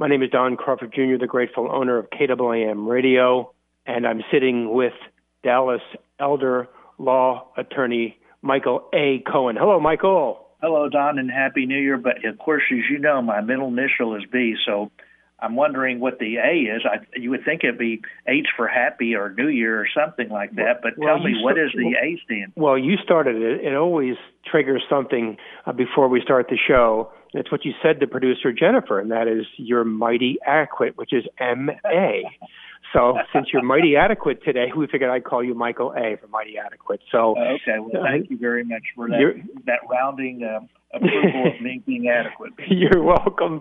my name is Don Crawford Jr., the grateful owner of KWAM Radio, and I'm sitting with Dallas elder law attorney Michael A. Cohen. Hello, Michael. Hello, Don, and Happy New Year. But of course, as you know, my middle initial is B, so I'm wondering what the A is. I, you would think it'd be H for happy or New Year or something like that. But well, tell me, what is the A stand? Well, you started it. It always triggers something uh, before we start the show. It's what you said to producer Jennifer, and that is you're mighty adequate, which is M A. So since you're mighty adequate today, we figured I'd call you Michael A for mighty adequate. So uh, okay, well, thank you very much for that that rounding uh, approval of me being adequate. You're welcome.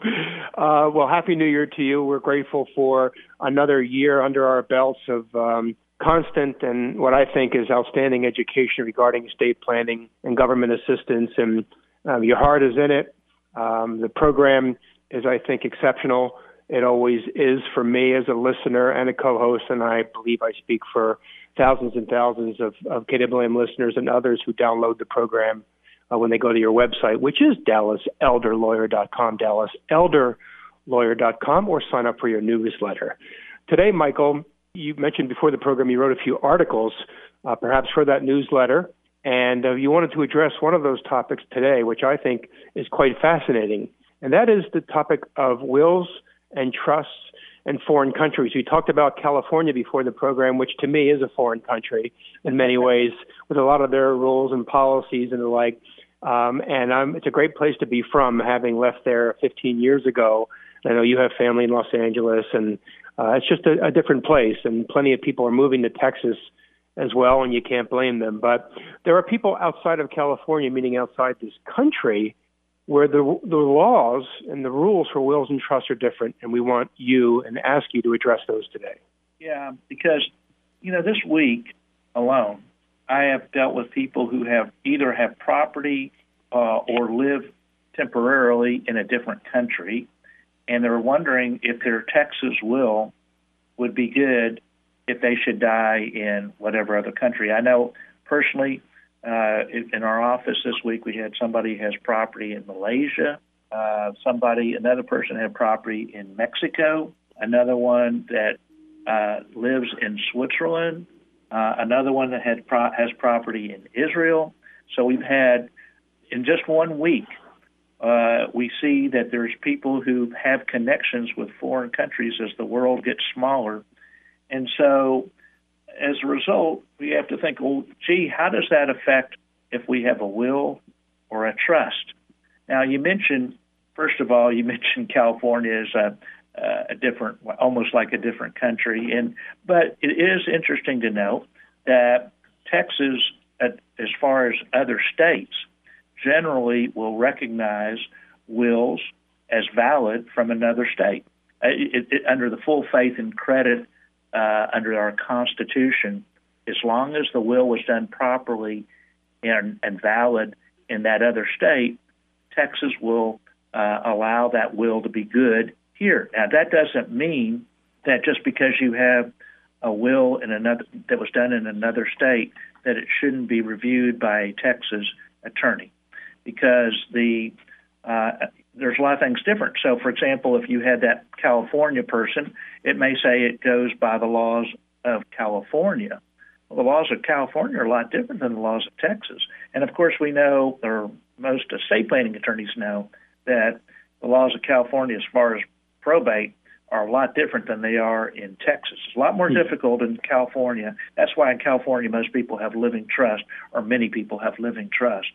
Uh, well, happy New Year to you. We're grateful for another year under our belts of um, constant and what I think is outstanding education regarding estate planning and government assistance. And um, your heart is in it. Um, the program is, I think, exceptional. It always is for me as a listener and a co-host, and I believe I speak for thousands and thousands of, of KWM listeners and others who download the program uh, when they go to your website, which is dallaselderlawyer.com, dallaselderlawyer.com, or sign up for your newsletter. Today, Michael, you mentioned before the program you wrote a few articles, uh, perhaps for that newsletter. And uh, you wanted to address one of those topics today, which I think is quite fascinating. And that is the topic of wills and trusts in foreign countries. We talked about California before the program, which to me is a foreign country in many ways, with a lot of their rules and policies and the like. Um, and I'm, it's a great place to be from, having left there 15 years ago. I know you have family in Los Angeles, and uh, it's just a, a different place. And plenty of people are moving to Texas as well, and you can't blame them. But there are people outside of California, meaning outside this country, where the the laws and the rules for wills and trusts are different, and we want you and ask you to address those today. Yeah, because you know this week alone, I have dealt with people who have either have property uh, or live temporarily in a different country, and they're wondering if their Texas will would be good if they should die in whatever other country. I know personally, uh, in our office this week, we had somebody has property in Malaysia. Uh, somebody, another person had property in Mexico. Another one that uh, lives in Switzerland. Uh, another one that had pro- has property in Israel. So we've had, in just one week, uh, we see that there's people who have connections with foreign countries as the world gets smaller and so as a result, we have to think, well, gee, how does that affect if we have a will or a trust? Now, you mentioned, first of all, you mentioned California is a, a different, almost like a different country. And but it is interesting to note that Texas, as far as other states, generally will recognize wills as valid from another state uh, it, it, under the full faith and credit uh, under our Constitution, as long as the will was done properly and, and valid in that other state, Texas will uh, allow that will to be good here. Now, that doesn't mean that just because you have a will in another that was done in another state that it shouldn't be reviewed by a Texas attorney, because the uh, there's a lot of things different. So, for example, if you had that California person, it may say it goes by the laws of California. Well, the laws of California are a lot different than the laws of Texas. And of course, we know, or most estate planning attorneys know, that the laws of California, as far as probate, are a lot different than they are in Texas. It's a lot more mm-hmm. difficult in California. That's why in California most people have living trust, or many people have living trust.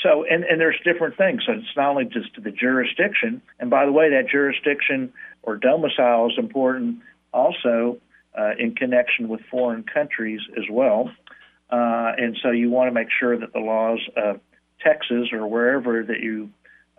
So, and, and there's different things. So it's not only just the jurisdiction, and by the way, that jurisdiction or domicile is important also uh, in connection with foreign countries as well. Uh, and so you want to make sure that the laws of Texas or wherever that you,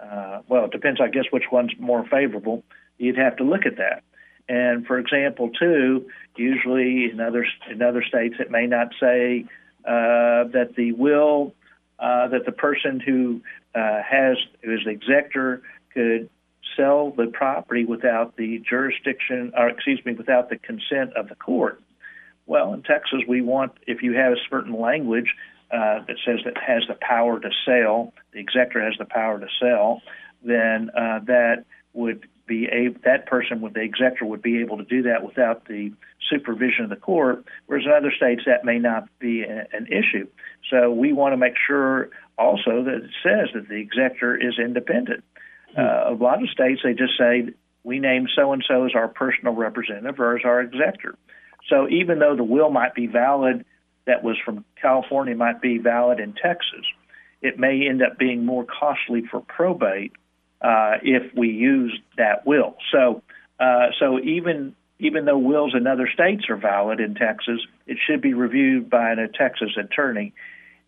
uh, well, it depends, I guess, which one's more favorable. You'd have to look at that. And for example, too, usually in other in other states, it may not say uh, that the will uh, that the person who uh, has who is the executor could sell the property without the jurisdiction, or excuse me, without the consent of the court. Well, in Texas, we want if you have a certain language uh, that says that has the power to sell, the executor has the power to sell, then uh, that would be a that person with the executor would be able to do that without the supervision of the court. Whereas in other states, that may not be a, an issue. So we want to make sure also that it says that the executor is independent. Hmm. Uh, a lot of states they just say we name so and so as our personal representative or as our executor. So even though the will might be valid, that was from California might be valid in Texas, it may end up being more costly for probate uh, if we use that will. So, uh, so even even though wills in other states are valid in Texas, it should be reviewed by a Texas attorney,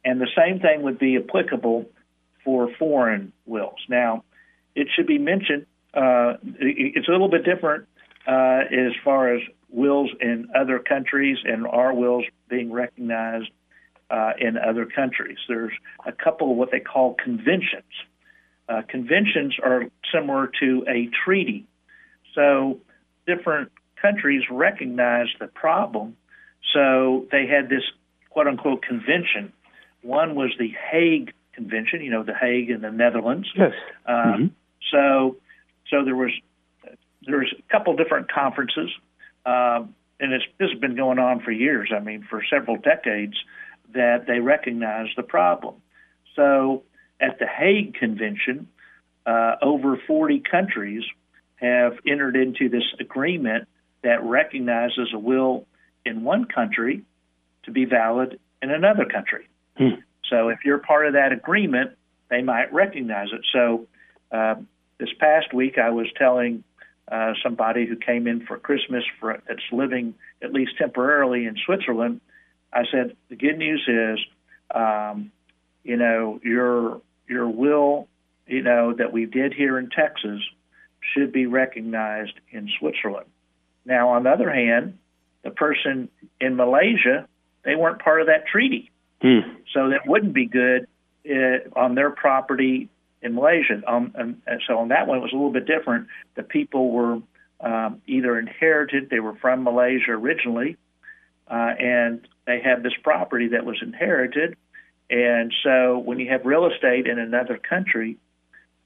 and the same thing would be applicable for foreign wills. Now, it should be mentioned. Uh, it's a little bit different uh, as far as wills in other countries and our wills being recognized uh, in other countries. There's a couple of what they call conventions uh, conventions are similar to a treaty. So different countries recognize the problem. So they had this quote unquote convention. One was the Hague Convention, you know, the Hague in the Netherlands. Yes. Uh, mm-hmm. So, so there was there was a couple different conferences, um, and it's this has been going on for years. I mean, for several decades, that they recognized the problem. So at the Hague Convention, uh, over 40 countries have entered into this agreement that recognizes a will in one country to be valid in another country. Hmm. So if you're part of that agreement, they might recognize it. So uh, this past week, I was telling uh, somebody who came in for Christmas for, that's living at least temporarily in Switzerland. I said the good news is, um, you know, your your will, you know, that we did here in Texas should be recognized in Switzerland. Now, on the other hand, the person in Malaysia, they weren't part of that treaty. Hmm. So that wouldn't be good uh, on their property in Malaysia. Um, and, and so on that one, it was a little bit different. The people were um, either inherited, they were from Malaysia originally, uh, and they had this property that was inherited, and so when you have real estate in another country,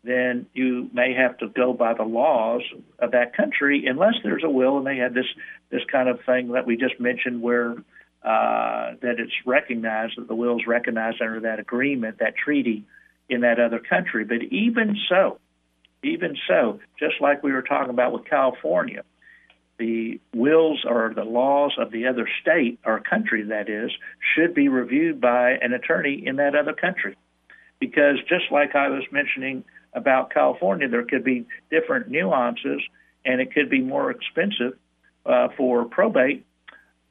then you may have to go by the laws of that country unless there's a will and they had this this kind of thing that we just mentioned where uh, that it's recognized that the will is recognized under that agreement, that treaty in that other country. But even so, even so, just like we were talking about with California, the wills or the laws of the other state or country, that is, should be reviewed by an attorney in that other country. Because just like I was mentioning about California, there could be different nuances and it could be more expensive uh, for probate.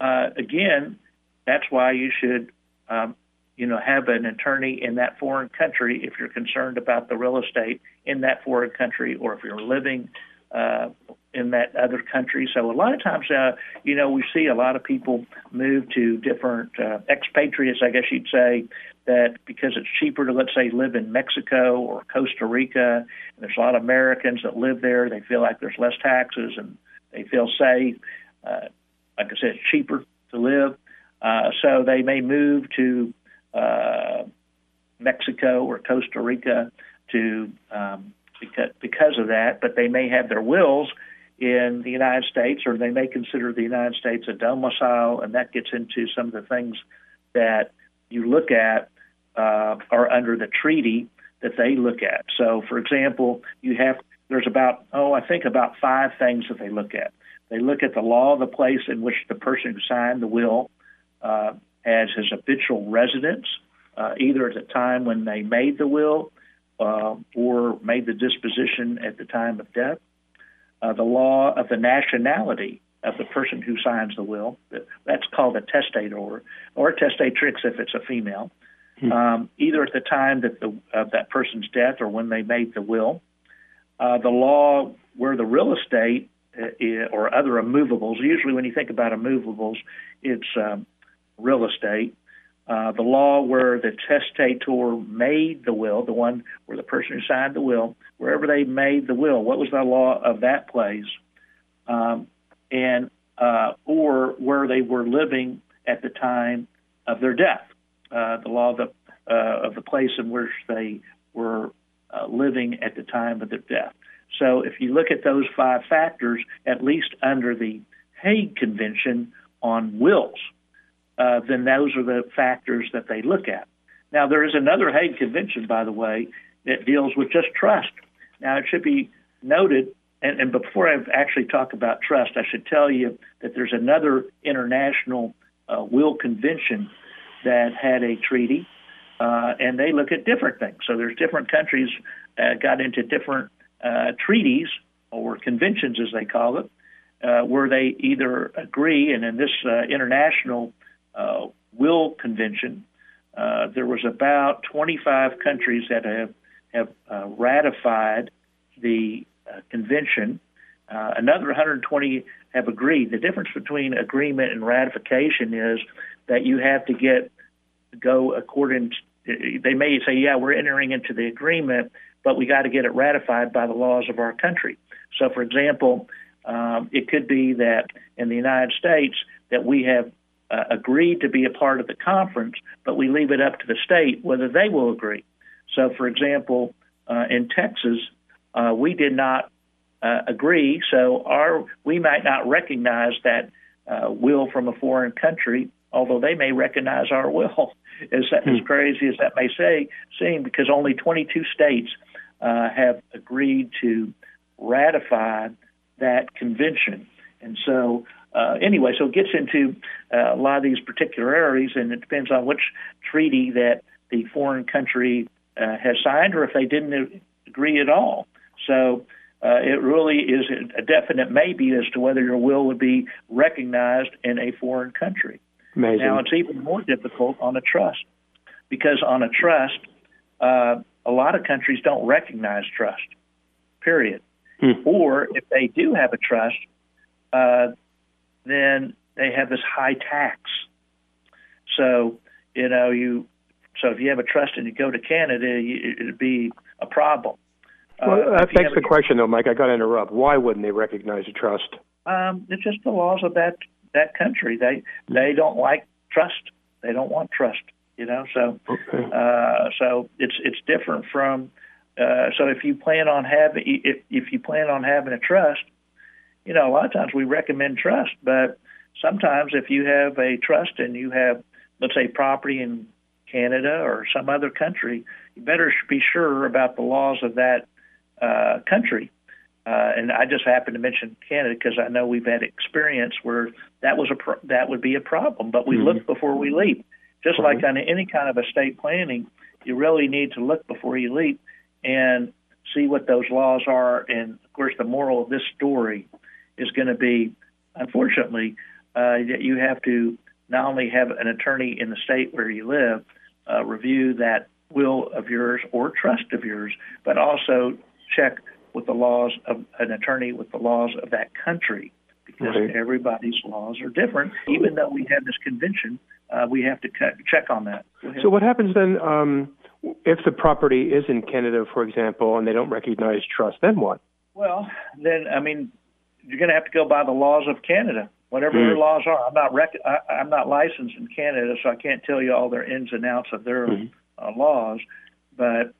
Uh, again, that's why you should, um, you know, have an attorney in that foreign country if you're concerned about the real estate in that foreign country, or if you're living uh, in that other country. So a lot of times, uh, you know, we see a lot of people move to different uh, expatriates, I guess you'd say, that because it's cheaper to, let's say, live in Mexico or Costa Rica, and there's a lot of Americans that live there, they feel like there's less taxes and they feel safe. Uh, like I said, it's cheaper to live. Uh, so they may move to uh, Mexico or Costa Rica to um, because because of that, but they may have their wills in the United States, or they may consider the United States a domicile, and that gets into some of the things that you look at uh, are under the treaty that they look at. So, for example, you have there's about oh I think about five things that they look at. They look at the law of the place in which the person who signed the will uh, has his habitual residence, uh, either at the time when they made the will uh, or made the disposition at the time of death. Uh, the law of the nationality of the person who signs the will. That's called a testator or a testatrix if it's a female. Hmm. Um, either at the time that the of that person's death or when they made the will. Uh, the law where the real estate uh, or other immovables. Usually, when you think about immovables, it's um, real estate. Uh, the law where the testator made the will, the one where the person who signed the will, wherever they made the will, what was the law of that place? Um, and uh, or where they were living at the time of their death. Uh, the law of the uh, of the place in which they were uh, living at the time of their death. So, if you look at those five factors, at least under the Hague Convention on wills, uh, then those are the factors that they look at. Now, there is another Hague Convention, by the way, that deals with just trust. Now, it should be noted and, and before I actually talk about trust, I should tell you that there's another international uh, will convention that had a treaty, uh, and they look at different things. So there's different countries uh, got into different uh, treaties or conventions, as they call it, uh, where they either agree, and in this uh, international will convention, there was about 25 countries that have have ratified the uh, convention. Uh, another 120 have agreed. The difference between agreement and ratification is that you have to get go according. To, they may say, "Yeah, we're entering into the agreement, but we got to get it ratified by the laws of our country." So, for example, um, it could be that in the United States that we have uh, agreed to be a part of the conference, but we leave it up to the state whether they will agree. So, for example, uh, in Texas, uh, we did not uh, agree, so our we might not recognize that uh, will from a foreign country, although they may recognize our will. As, hmm. as crazy as that may say, seem, because only 22 states uh, have agreed to ratify that convention, and so. Uh, anyway, so it gets into uh, a lot of these particular areas, and it depends on which treaty that the foreign country has signed, or if they didn't agree at all. So uh, it really is a definite maybe as to whether your will would be recognized in a foreign country. Amazing. Now it's even more difficult on a trust because on a trust, uh, a lot of countries don't recognize trust. Period. Hmm. Or if they do have a trust, uh, then they have this high tax. So you know you. So if you have a trust and you go to Canada, you, it'd be a problem. Well, uh, that begs the question, though, Mike. I got to interrupt. Why wouldn't they recognize a trust? Um, it's just the laws of that that country. They they don't like trust. They don't want trust. You know, so okay. uh, so it's it's different from. Uh, so if you plan on having if if you plan on having a trust, you know, a lot of times we recommend trust, but sometimes if you have a trust and you have, let's say, property in Canada or some other country, you better be sure about the laws of that uh, country. Uh, and I just happened to mention Canada because I know we've had experience where that was a pro- that would be a problem. But we mm-hmm. look before we leap. Just mm-hmm. like on any kind of estate planning, you really need to look before you leap and see what those laws are. And of course, the moral of this story is going to be, unfortunately, uh, that you have to not only have an attorney in the state where you live uh, review that will of yours or trust of yours, but also check with the laws of an attorney with the laws of that country because everybody's laws are different. Even though we have this convention, uh, we have to check on that. So, what happens then um, if the property is in Canada, for example, and they don't recognize trust? Then what? Well, then I mean, you're going to have to go by the laws of Canada, whatever mm. their laws are. I'm not rec- I, I'm not licensed in Canada, so I can't tell you all their ins and outs of their mm. uh, laws. But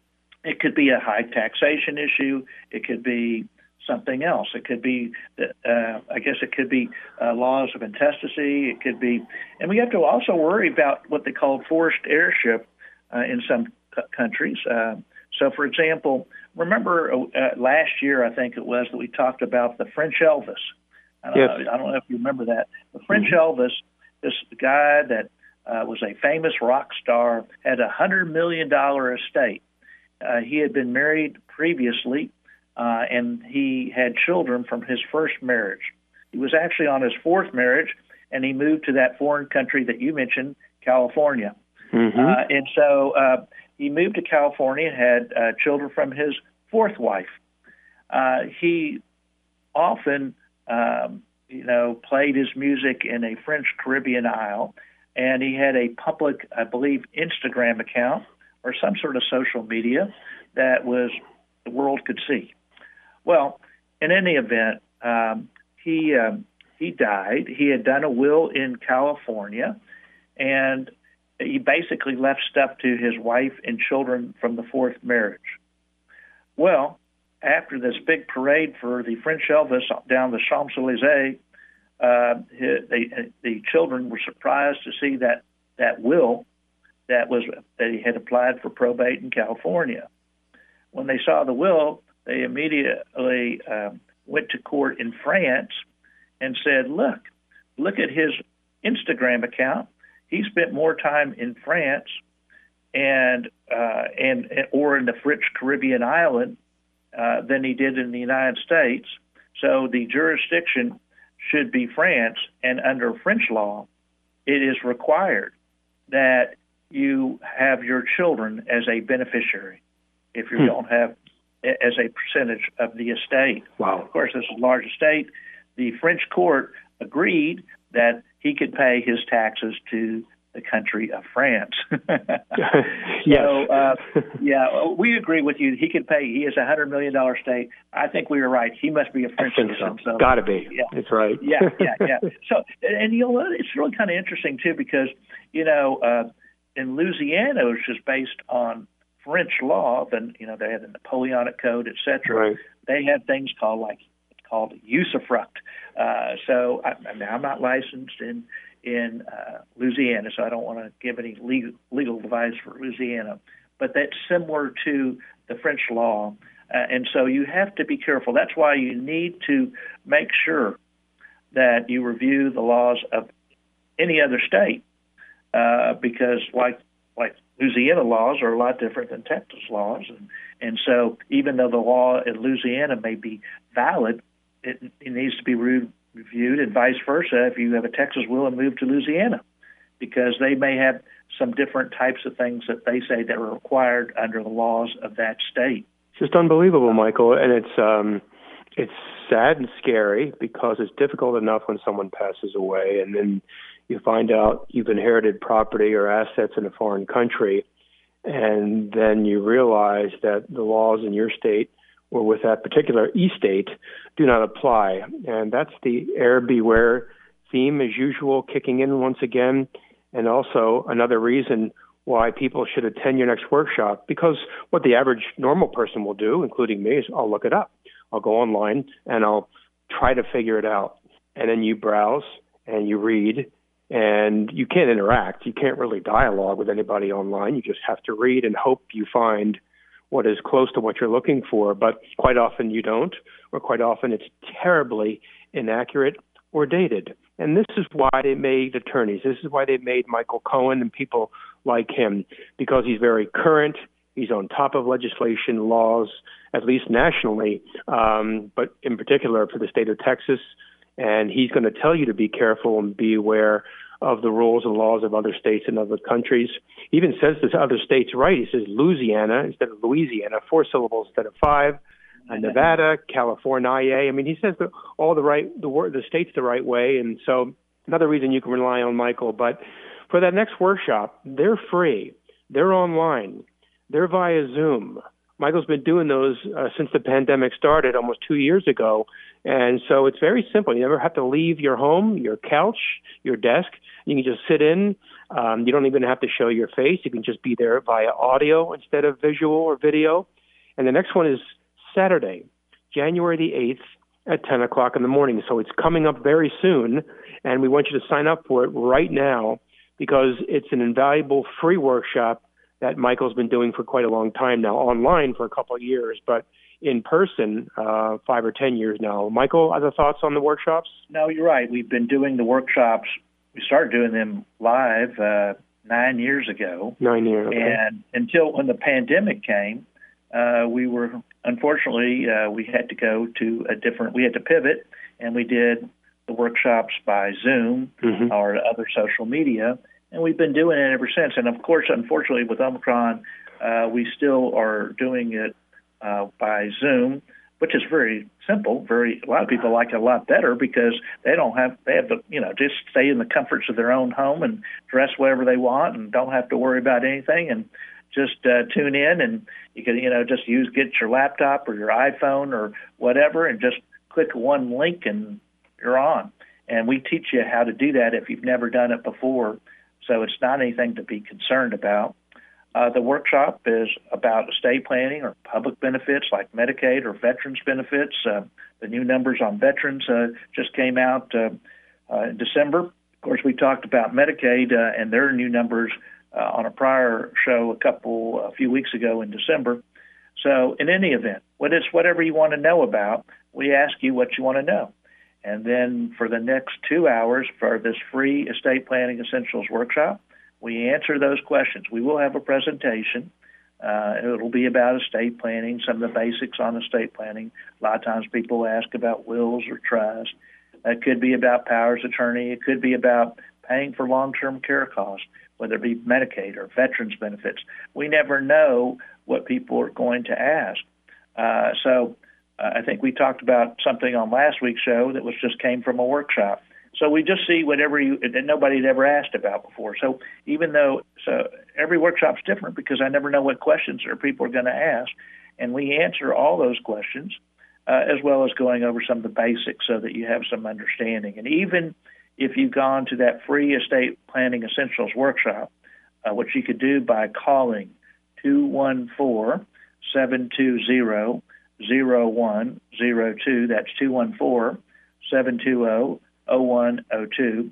it could be a high taxation issue. It could be something else. It could be, uh, I guess, it could be uh, laws of intestacy. It could be, and we have to also worry about what they call forced heirship uh, in some c- countries. Uh, so, for example, remember uh, last year, I think it was, that we talked about the French Elvis. I don't, yes. know, I don't know if you remember that. The French mm-hmm. Elvis, this guy that uh, was a famous rock star, had a $100 million estate. Uh, he had been married previously, uh, and he had children from his first marriage. He was actually on his fourth marriage, and he moved to that foreign country that you mentioned, California. Mm-hmm. Uh, and so uh, he moved to California and had uh, children from his fourth wife. Uh, he often, um, you know, played his music in a French Caribbean isle, and he had a public, I believe, Instagram account or some sort of social media that was the world could see. Well, in any event, um, he um, he died. He had done a will in California, and he basically left stuff to his wife and children from the fourth marriage. Well, after this big parade for the French Elvis down the Champs Elysees, uh, the, the children were surprised to see that that will that was that he had applied for probate in California. When they saw the will, they immediately um, went to court in France and said, "Look, look at his Instagram account he spent more time in France and uh, and or in the French Caribbean island uh, than he did in the United States. So the jurisdiction should be France, and under French law, it is required that you have your children as a beneficiary if you hmm. don't have as a percentage of the estate. Wow. Of course, this is a large estate. The French court agreed that he could pay his taxes to the country of France. yes. So, uh, yeah, we agree with you. He could pay. He is a hundred million dollar state. I think we were right. He must be a French citizen. So. so Got to be. Yeah, that's right. yeah, yeah, yeah. So, and you know, it's really kind of interesting too because you know, uh, in Louisiana, it's just based on French law, then you know they had the Napoleonic Code, etc. Right. They had things called like called usufruct. Uh, so I, now I'm not licensed in in uh, Louisiana, so I don't want to give any legal legal advice for Louisiana. But that's similar to the French law, uh, and so you have to be careful. That's why you need to make sure that you review the laws of any other state, uh, because like like Louisiana laws are a lot different than Texas laws, and and so even though the law in Louisiana may be valid, it, it needs to be re- reviewed, and vice versa if you have a Texas will and move to Louisiana, because they may have some different types of things that they say that are required under the laws of that state. It's just unbelievable, Michael, and it's um, it's sad and scary because it's difficult enough when someone passes away, and then you find out you've inherited property or assets in a foreign country, and then you realize that the laws in your state or with that particular e-state do not apply. And that's the heir beware theme as usual kicking in once again. And also another reason why people should attend your next workshop because what the average normal person will do, including me, is I'll look it up. I'll go online and I'll try to figure it out. And then you browse and you read and you can't interact. You can't really dialogue with anybody online. You just have to read and hope you find what is close to what you're looking for, but quite often you don't, or quite often it's terribly inaccurate or dated. And this is why they made attorneys. This is why they made Michael Cohen and people like him, because he's very current. He's on top of legislation, laws, at least nationally, um, but in particular for the state of Texas. And he's going to tell you to be careful and be aware of the rules and laws of other states and other countries. He even says this other states right. He says Louisiana instead of Louisiana, four syllables instead of five. Uh, Nevada, California. I mean, he says the, all the right the word the states the right way, and so another reason you can rely on Michael. But for that next workshop, they're free. They're online. They're via Zoom. Michael's been doing those uh, since the pandemic started almost two years ago. And so it's very simple. You never have to leave your home, your couch, your desk. You can just sit in. Um, you don't even have to show your face. You can just be there via audio instead of visual or video. And the next one is Saturday, January the 8th at 10 o'clock in the morning. So it's coming up very soon. And we want you to sign up for it right now because it's an invaluable free workshop that Michael's been doing for quite a long time now, online for a couple of years, but in person uh, five or ten years now. Michael, other thoughts on the workshops? No, you're right. We've been doing the workshops. We started doing them live uh, nine years ago. Nine years. Okay. And until when the pandemic came, uh, we were unfortunately uh, we had to go to a different. We had to pivot, and we did the workshops by Zoom mm-hmm. or other social media, and we've been doing it ever since. And of course, unfortunately, with Omicron, uh, we still are doing it uh, by Zoom, which is very simple. Very a lot of people like it a lot better because they don't have they have to you know just stay in the comforts of their own home and dress whatever they want and don't have to worry about anything and just uh, tune in and you can you know just use get your laptop or your iPhone or whatever and just click one link and you're on. And we teach you how to do that if you've never done it before. So it's not anything to be concerned about. Uh, the workshop is about estate planning or public benefits like Medicaid or veterans benefits. Uh, the new numbers on veterans uh, just came out uh, uh, in December. Of course, we talked about Medicaid uh, and their new numbers on a prior show a couple, a few weeks ago in December. So, in any event, what is whatever you want to know about, we ask you what you want to know. And then for the next two hours for this free estate planning essentials workshop, we answer those questions. We will have a presentation. Uh, it'll be about estate planning, some of the basics on estate planning. A lot of times people ask about wills or trusts. It could be about powers of attorney. It could be about paying for long-term care costs, whether it be Medicaid or veterans benefits. We never know what people are going to ask. Uh, so uh, I think we talked about something on last week's show that was just came from a workshop. So we just see whatever you that nobody had ever asked about before. So even though so every workshop's different because I never know what questions or people are going to ask, and we answer all those questions uh, as well as going over some of the basics so that you have some understanding. And even if you've gone to that free estate planning essentials workshop, uh, which you could do by calling 214 720 0102. That's 214 720 0102.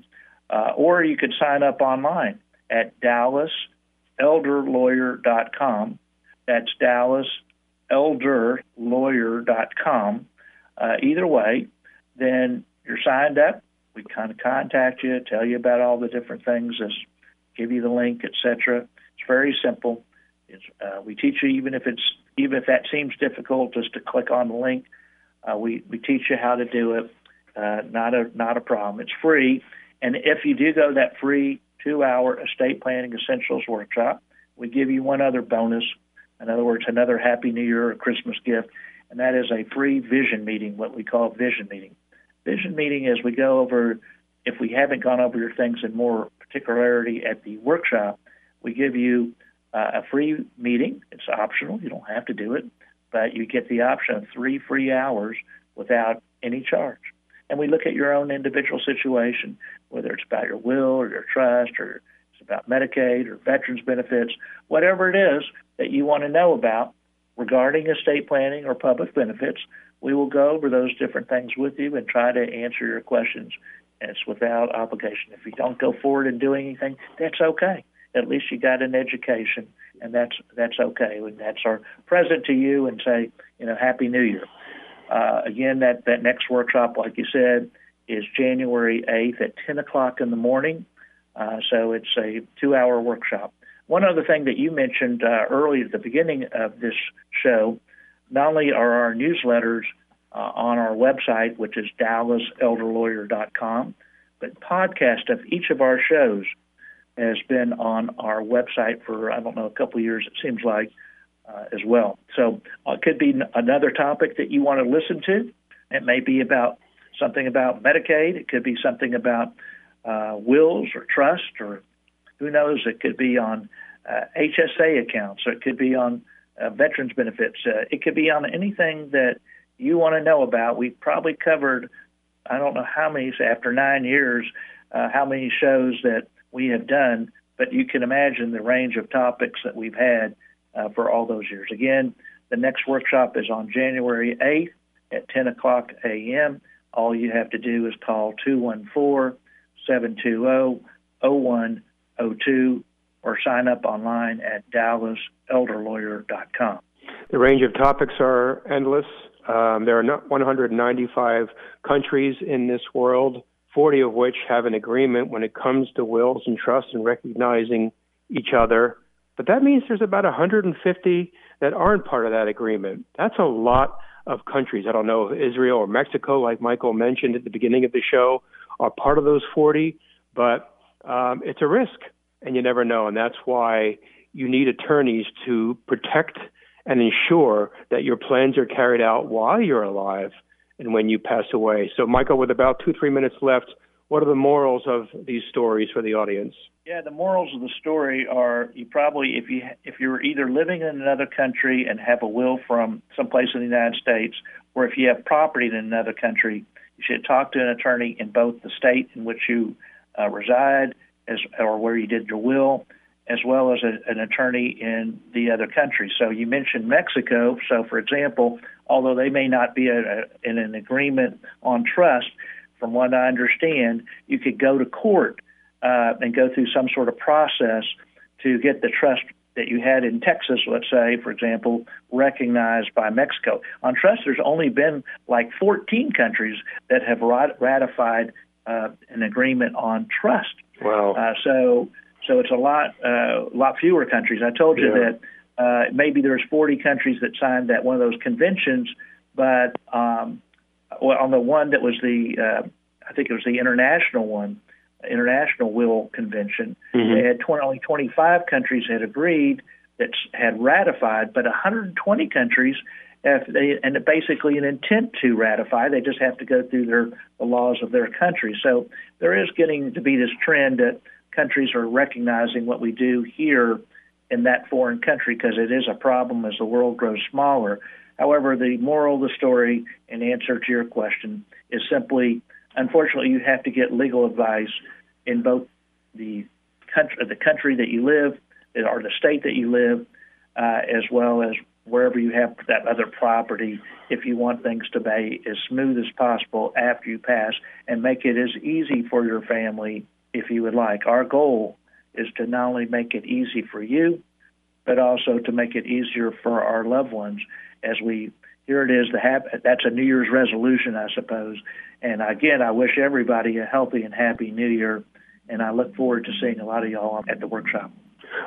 Uh, or you could sign up online at dallaselderlawyer.com. That's dallaselderlawyer.com. Uh, either way, then you're signed up. We kind of contact you, tell you about all the different things, give you the link, etc. It's very simple. It's, uh, we teach you even if it's even if that seems difficult, just to click on the link. Uh, we we teach you how to do it. Uh, not a not a problem. It's free, and if you do go that free two-hour estate planning essentials workshop, we give you one other bonus. In other words, another Happy New Year or Christmas gift, and that is a free vision meeting, what we call vision meeting. Vision meeting is we go over if we haven't gone over your things in more particularity at the workshop, we give you uh, a free meeting. It's optional. You don't have to do it, but you get the option of three free hours without any charge. And we look at your own individual situation, whether it's about your will or your trust or it's about Medicaid or veterans benefits, whatever it is that you want to know about regarding estate planning or public benefits, we will go over those different things with you and try to answer your questions. And it's without obligation. If you don't go forward and do anything, that's okay at least you got an education, and that's that's okay. And that's our present to you, and say, you know, Happy New Year. Uh, again, that that next workshop, like you said, is January 8th at 10 o'clock in the morning. Uh, so it's a two-hour workshop. One other thing that you mentioned uh, early at the beginning of this show, not only are our newsletters uh, on our website, which is dallaselderlawyer.com, but podcast of each of our shows has been on our website for I don't know a couple of years. It seems like uh, as well. So uh, it could be n- another topic that you want to listen to. It may be about something about Medicaid. It could be something about uh, wills or trust, or who knows? It could be on HSA uh, accounts, or it could be on uh, veterans benefits. Uh, it could be on anything that you want to know about. We've probably covered I don't know how many after nine years, how many shows that we have done, but you can imagine the range of topics that we've had uh, for all those years. Again, the next workshop is on January 8th at 10 o'clock a.m. All you have to do is call 214 720 0102 or sign up online at dallaselderlawyer.com. The range of topics are endless. Um, there are not 195 countries in this world, 40 of which have an agreement when it comes to wills and trusts and recognizing each other. But that means there's about 150 that aren't part of that agreement. That's a lot of countries. I don't know if Israel or Mexico, like Michael mentioned at the beginning of the show, are part of those 40, but um, it's a risk, and you never know. And that's why you need attorneys to protect and ensure that your plans are carried out while you're alive and when you pass away. So, Michael, with about two, three minutes left, what are the morals of these stories for the audience? Yeah, the morals of the story are you probably if you if you're either living in another country and have a will from someplace in the United States, or if you have property in another country, you should talk to an attorney in both the state in which you uh, reside as or where you did your will, as well as a, an attorney in the other country. So you mentioned Mexico. So, for example, although they may not be a, a, in an agreement on trust, from what I understand, you could go to court uh, and go through some sort of process to get the trust that you had in Texas, let's say, for example, recognized by Mexico. On trust, there's only been like 14 countries that have ratified uh, an agreement on trust. Wow. Uh, so, so it's a lot, uh, lot fewer countries. I told you yeah. that uh, maybe there's 40 countries that signed that one of those conventions, but um, well, on the one that was the, uh, I think it was the international one, International Will Convention. Mm-hmm. They had 20, only 25 countries had agreed that had ratified, but 120 countries have they, and basically an intent to ratify. They just have to go through their the laws of their country. So there is getting to be this trend that countries are recognizing what we do here in that foreign country because it is a problem as the world grows smaller. However, the moral of the story, and answer to your question, is simply unfortunately, you have to get legal advice in both the country, the country that you live, or the state that you live, uh, as well as wherever you have that other property. If you want things to be as smooth as possible after you pass, and make it as easy for your family, if you would like. Our goal is to not only make it easy for you, but also to make it easier for our loved ones as we here it is. The that's a New Year's resolution, I suppose. And again, I wish everybody a healthy and happy New Year. And I look forward to seeing a lot of y'all at the workshop.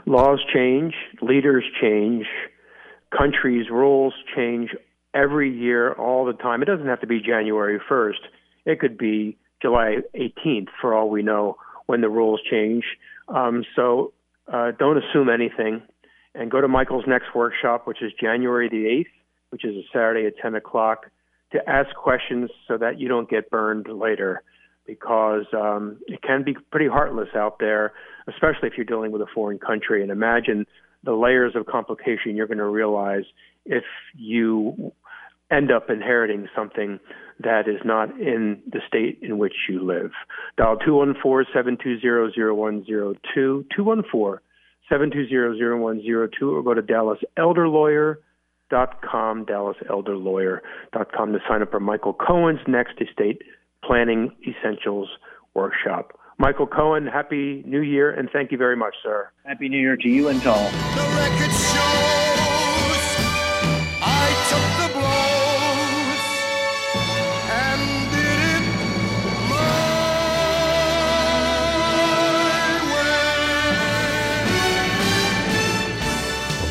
Laws change, leaders change, countries' rules change every year, all the time. It doesn't have to be January 1st. It could be July 18th, for all we know, when the rules change. Um, so uh, don't assume anything. And go to Michael's next workshop, which is January the 8th which is a Saturday at 10 o'clock, to ask questions so that you don't get burned later because um, it can be pretty heartless out there, especially if you're dealing with a foreign country. And imagine the layers of complication you're going to realize if you end up inheriting something that is not in the state in which you live. Dial 214-720-0102, 214-720-0102, or go to Dallas Elder Lawyer com, DallasElderLawyer.com to sign up for Michael Cohen's next estate planning essentials workshop. Michael Cohen, Happy New Year, and thank you very much, sir. Happy New Year to you and Tom.